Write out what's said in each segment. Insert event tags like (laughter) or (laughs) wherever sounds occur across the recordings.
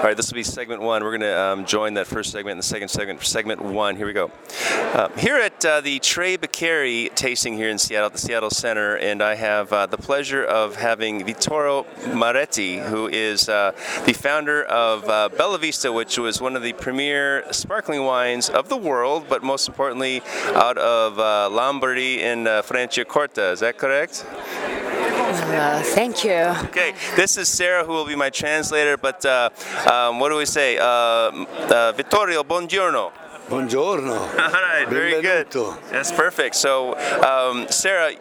All right, this will be segment one. We're going to um, join that first segment and the second segment, for segment one. Here we go. Uh, here at uh, the Tre Bicchieri tasting here in Seattle, at the Seattle Center, and I have uh, the pleasure of having Vittorio Moretti, who is uh, the founder of uh, Bella Vista, which was one of the premier sparkling wines of the world, but most importantly, out of uh, Lombardy in Franciacorta. Is that correct? Uh, thank you. Okay, this is Sarah who will be my translator, but uh, um, what do we say? Uh, uh, Vittorio, buongiorno. Buongiorno. (laughs) All right, very good. That's perfect. So, um, Sarah,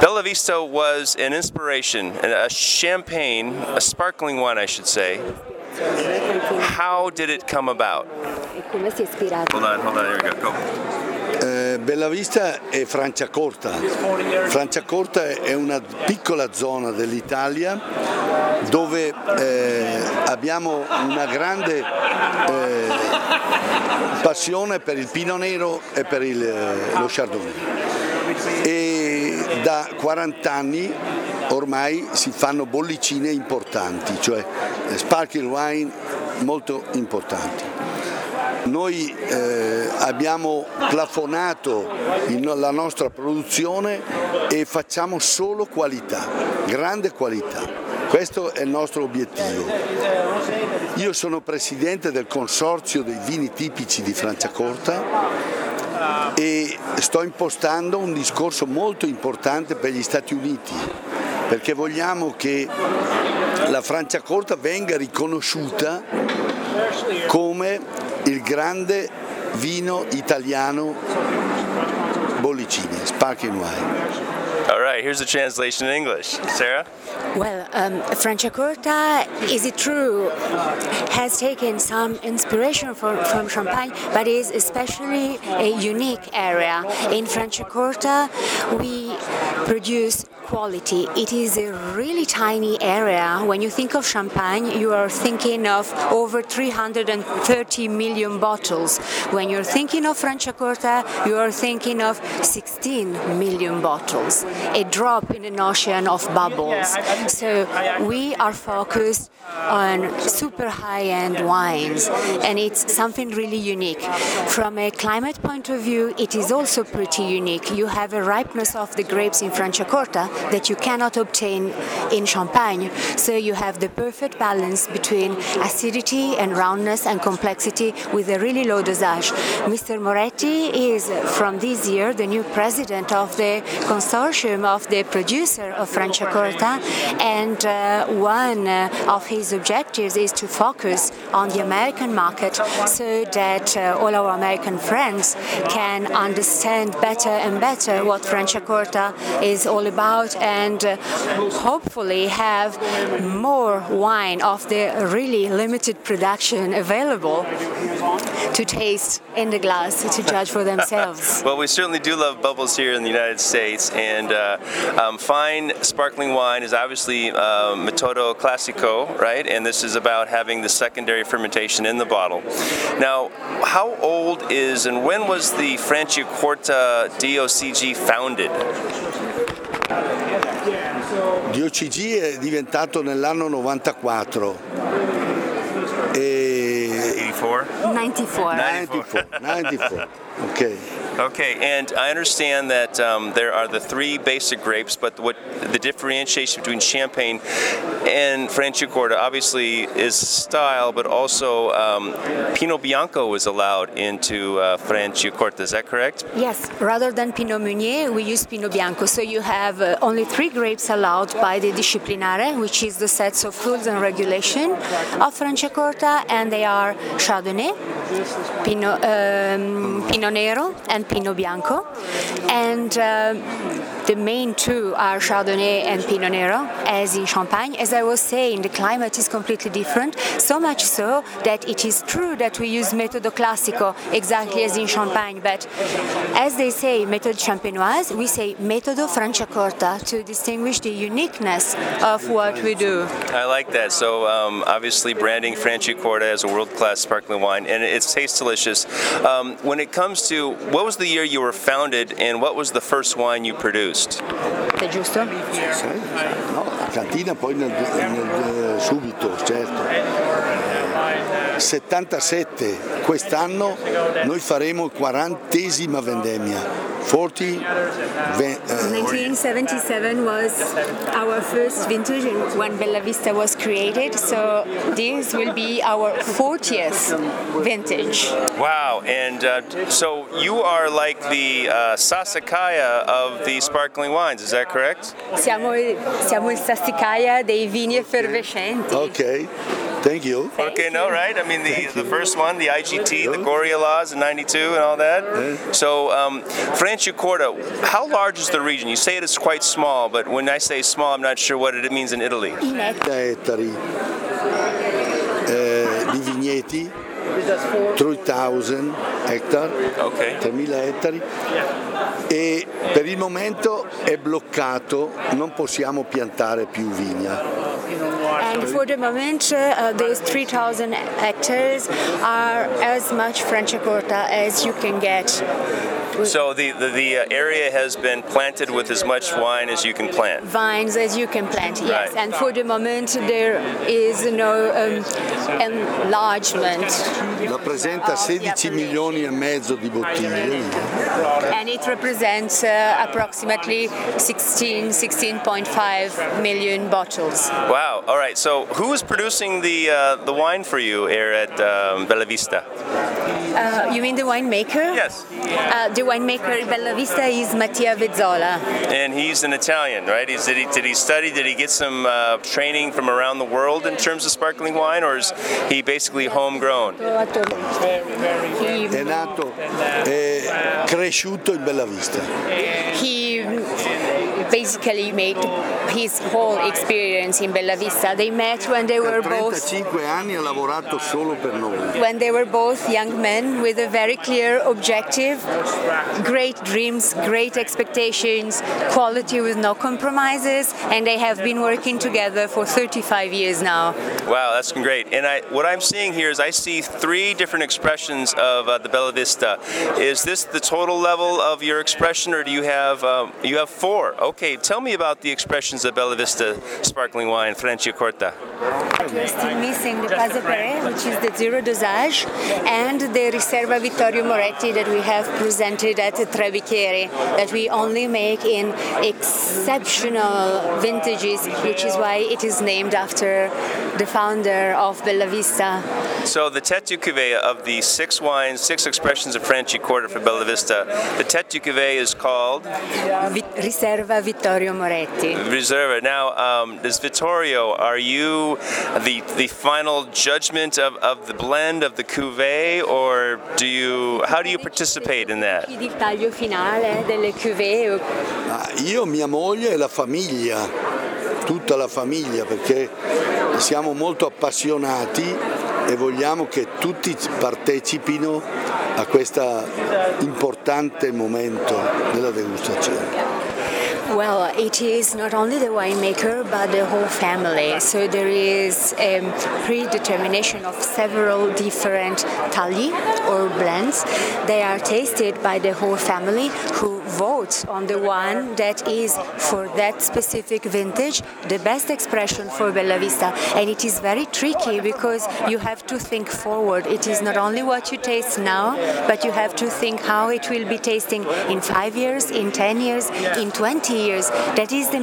Bella Vista was an inspiration, a champagne, a sparkling wine, I should say. How did it come about? Come si è ispirato? Hold on, hold on, here we go. Go. Bellavista è Franciacorta. Franciacorta è una piccola zona dell'Italia dove eh, abbiamo una grande eh, passione per il Pino Nero e per il, eh, lo Chardonnay. E da 40 anni ormai si fanno bollicine importanti, cioè eh, sparkling wine molto importanti. Noi eh, abbiamo plafonato la nostra produzione e facciamo solo qualità, grande qualità. Questo è il nostro obiettivo. Io sono presidente del consorzio dei vini tipici di Franciacorta e sto impostando un discorso molto importante per gli Stati Uniti, perché vogliamo che la Franciacorta venga riconosciuta come il grande vino italiano bollicine, sparkling wine. All right, here's the translation in English. Sarah? Well, um, Franciacorta, is it true, has taken some inspiration from, from Champagne, but is especially a unique area. In Franciacorta, we produce quality. It is a really tiny area. When you think of Champagne, you are thinking of over 330 million bottles. When you're thinking of Franciacorta, you are thinking of 16 million bottles. A drop in an ocean of bubbles. So we are focused on super high-end wines, and it's something really unique. From a climate point of view, it is also pretty unique. You have a ripeness of the grapes in Franciacorta that you cannot obtain in Champagne. So you have the perfect balance between acidity and roundness and complexity with a really low dosage. Mr. Moretti is from this year the new president of the consortium of the producer of Franciacorta, and uh, one uh, of his objectives is to focus on the American market so that uh, all our American friends can understand better and better what Franciacorta is all about and uh, hopefully have more wine of the really limited production available to taste in the glass to judge for themselves. (laughs) Well, we certainly do love bubbles here in the United States, and uh, um, fine sparkling wine is obviously uh, metodo classico, right? And this is about having the secondary fermentation in the bottle. Now, how old is and when was the Franciacorta DOCG founded? DOCG è diventato nell'anno 94 e 84. 94. 94, 94, ok. Okay, and I understand that um, there are the three basic grapes, but what the differentiation between Champagne and Franciacorta obviously is style, but also um, Pinot Bianco was allowed into uh, Franciacorta. Is that correct? Yes, rather than Pinot Meunier, we use Pinot Bianco. So you have uh, only three grapes allowed by the Disciplinare, which is the sets of rules and regulation of Franciacorta, and they are Chardonnay, Pinot, um, Pinot Nero, and Pinot Bianco. And um the main two are Chardonnay and Pinot Nero, as in Champagne. As I was saying, the climate is completely different, so much so that it is true that we use Metodo Classico exactly as in Champagne, but as they say Méthode Champenoise, we say Metodo Franciacorta to distinguish the uniqueness of what we do. I like that. So um, obviously branding Franciacorta as a world-class sparkling wine, and it tastes delicious. Um, when it comes to what was the year you were founded, and what was the first wine you produced? È giusto? No, la cantina poi nel- nel- subito, certo. 77 quest'anno noi faremo 40esima vendemmia. 40 ve- eh, 1977 was our first vintage when Bella Vista was created, so this will be our 40th vintage. Wow, and uh, so you are like the uh, Sasakaya of the sparkling wines, is that correct? Siamo, siamo il Sassicaia dei vini effervescenti. ok, thank you. Okay, no, right? I mean, the, the first one, the IGT, the Goria laws in 92 and all that. So, um, Franciacorta, how large is the region? You say it is quite small, but when I say small, I'm not sure what it means in Italy. In et- ettari eh, di vigneti, 3000 hectare, Okay. 3000 ettari e per il momento è bloccato, non possiamo piantare più vigna. And for the moment, uh, those 3,000 hectares are as much Franciacorta as you can get. So the, the, the uh, area has been planted with as much wine as you can plant. Vines as you can plant, yes. Right. And for the moment, there is no um, enlargement. Rappresenta 16 milioni e mezzo di bottiglie. And it represents uh, approximately 16, 16.5 million bottles. Wow. All right. So who is producing the uh, the wine for you here at um, Bella Vista? Uh, you mean the winemaker? Yes. Uh, the winemaker at Bella Vista is Mattia Vezzola. And he's an Italian, right? He's, did, he, did he study? Did he get some uh, training from around the world in terms of sparkling wine, or is he basically homegrown? He, È nato e cresciuto in Bella Vista. he basically made his whole experience in Bella Vista. They met when they were both anni ha lavorato solo per noi. when they were both young men with a very clear objective, great dreams, great expectations, quality with no compromises, and they have been working together for 35 years now. Wow, that's great. And I, what I'm seeing here is I see three different expressions of uh, the Bella Vista. Is this the total level of your expression, or do you have um, you have four? Okay, tell me about the expressions of Bella Vista sparkling wine, Franciacorta. We're still missing the Pas Operé, which is the zero dosage, and the Riserva Vittorio Moretti that we have presented at Tre Bicchieri, that we only make in exceptional vintages, which is why it is named after the founder of Bella Vista. So the Tête du Cuvée of the six wines, six expressions of Franciacorta for Bella Vista, the Tête du Cuvée is called Riserva Vittorio Moretti. Reserva. Now, um, does Vittorio, are you the the final judgment of, of the blend of the cuvée, or do you how do you participate in that? Il taglio finale delle cuvée Io, mia moglie e la famiglia, tutta la famiglia, perché siamo molto appassionati e vogliamo che tutti partecipino a questo importante momento della degustazione. Well, uh, it is not only the winemaker but the whole family. So there is a predetermination of several different tagli or blends. They are tasted by the whole family who votes on the one that is for that specific vintage the best expression for Bella Vista. And it is very tricky because you have to think forward. It is not only what you taste now, but you have to think how it will be tasting in five years, in 10 years, in 20 years. That is the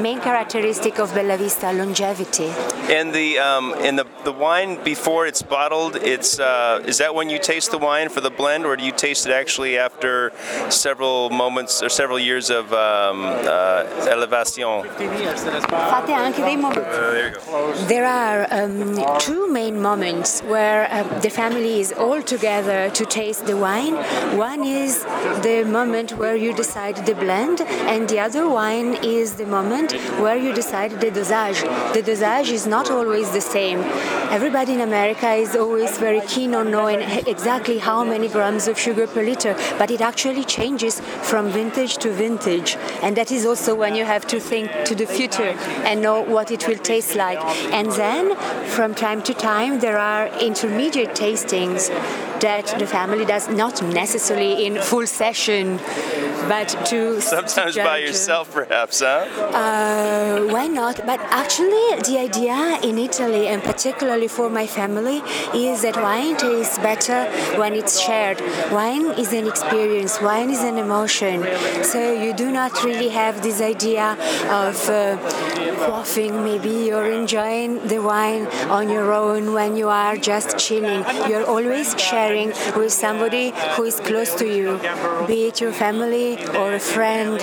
main characteristic of Bella Vista longevity. And the um, and the, the wine before it's bottled, it's uh, is that when you taste the wine for the blend, or do you taste it actually after several moments or several years of um, uh, elevation? Fate anche dei momenti. there. Are um, two main moments where uh, the family is all together to taste the wine. One is the moment where you decide the blend, and the other one is the moment where you decide the dosage. The dosage is not always the same. Everybody in America is always very keen on knowing exactly how many grams of sugar per liter, but it actually changes from vintage to vintage. And that is also when you have to think to the future and know what it will taste like. And then, from time to time, there are intermediate tastings that the family does not necessarily in full session, but to Sometimes to by yourself, perhaps, huh? Uh, why not? But actually, the idea in Italy, and particularly for my family, is that wine tastes better when it's shared. Wine is an experience, wine is an emotion. So you do not really have this idea of uh, quaffing, maybe, or enjoying the wine on your own when you are just chilling. You're always sharing with somebody who is close to you, be it your family or a friend.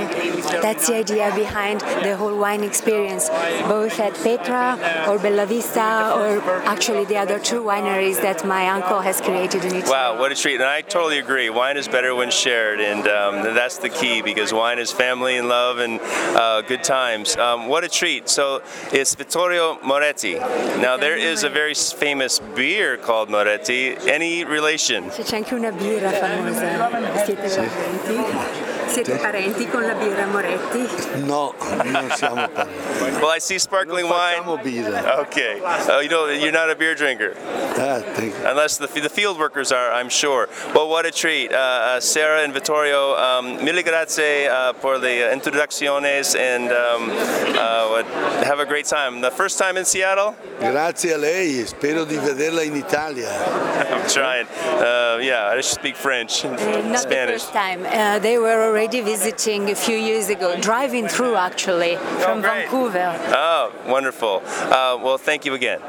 That's the idea behind the whole wine experience, both at Petra or Bella Vista, or actually the other two wineries that my uncle has created in Italy. Wow, what a treat. And I totally agree. Wine is better when shared, and um, that's the key because wine is family and love and uh, good times. Um, what a treat. So it's Vittorio Moretti. Now, there is a very famous beer called Moretti. Any relation? C'è anche una birra famosa. Siete? Siete parenti con la birra Moretti? No, non siamo parenti. Well, I see sparkling wine. Facciamo birra. Okay. Uh, you know, you're not a beer drinker. Ah. Unless the, the field workers are, I'm sure. Well, what a treat. Uh, uh, Sarah and Vittorio, um, mille grazie uh, por the introducciones and um, uh, what- have a great time. The first time in Seattle? Grazie a lei, spero di vederla in Italia. (laughs) I'm trying. Uh, yeah, I just speak French, and Uh, Not the Spanish. first time. Uh, they were already visiting a few years ago, driving through actually from great. Vancouver. Oh, wonderful. Uh, well, thank you again.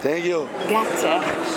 Thank you. Grazie.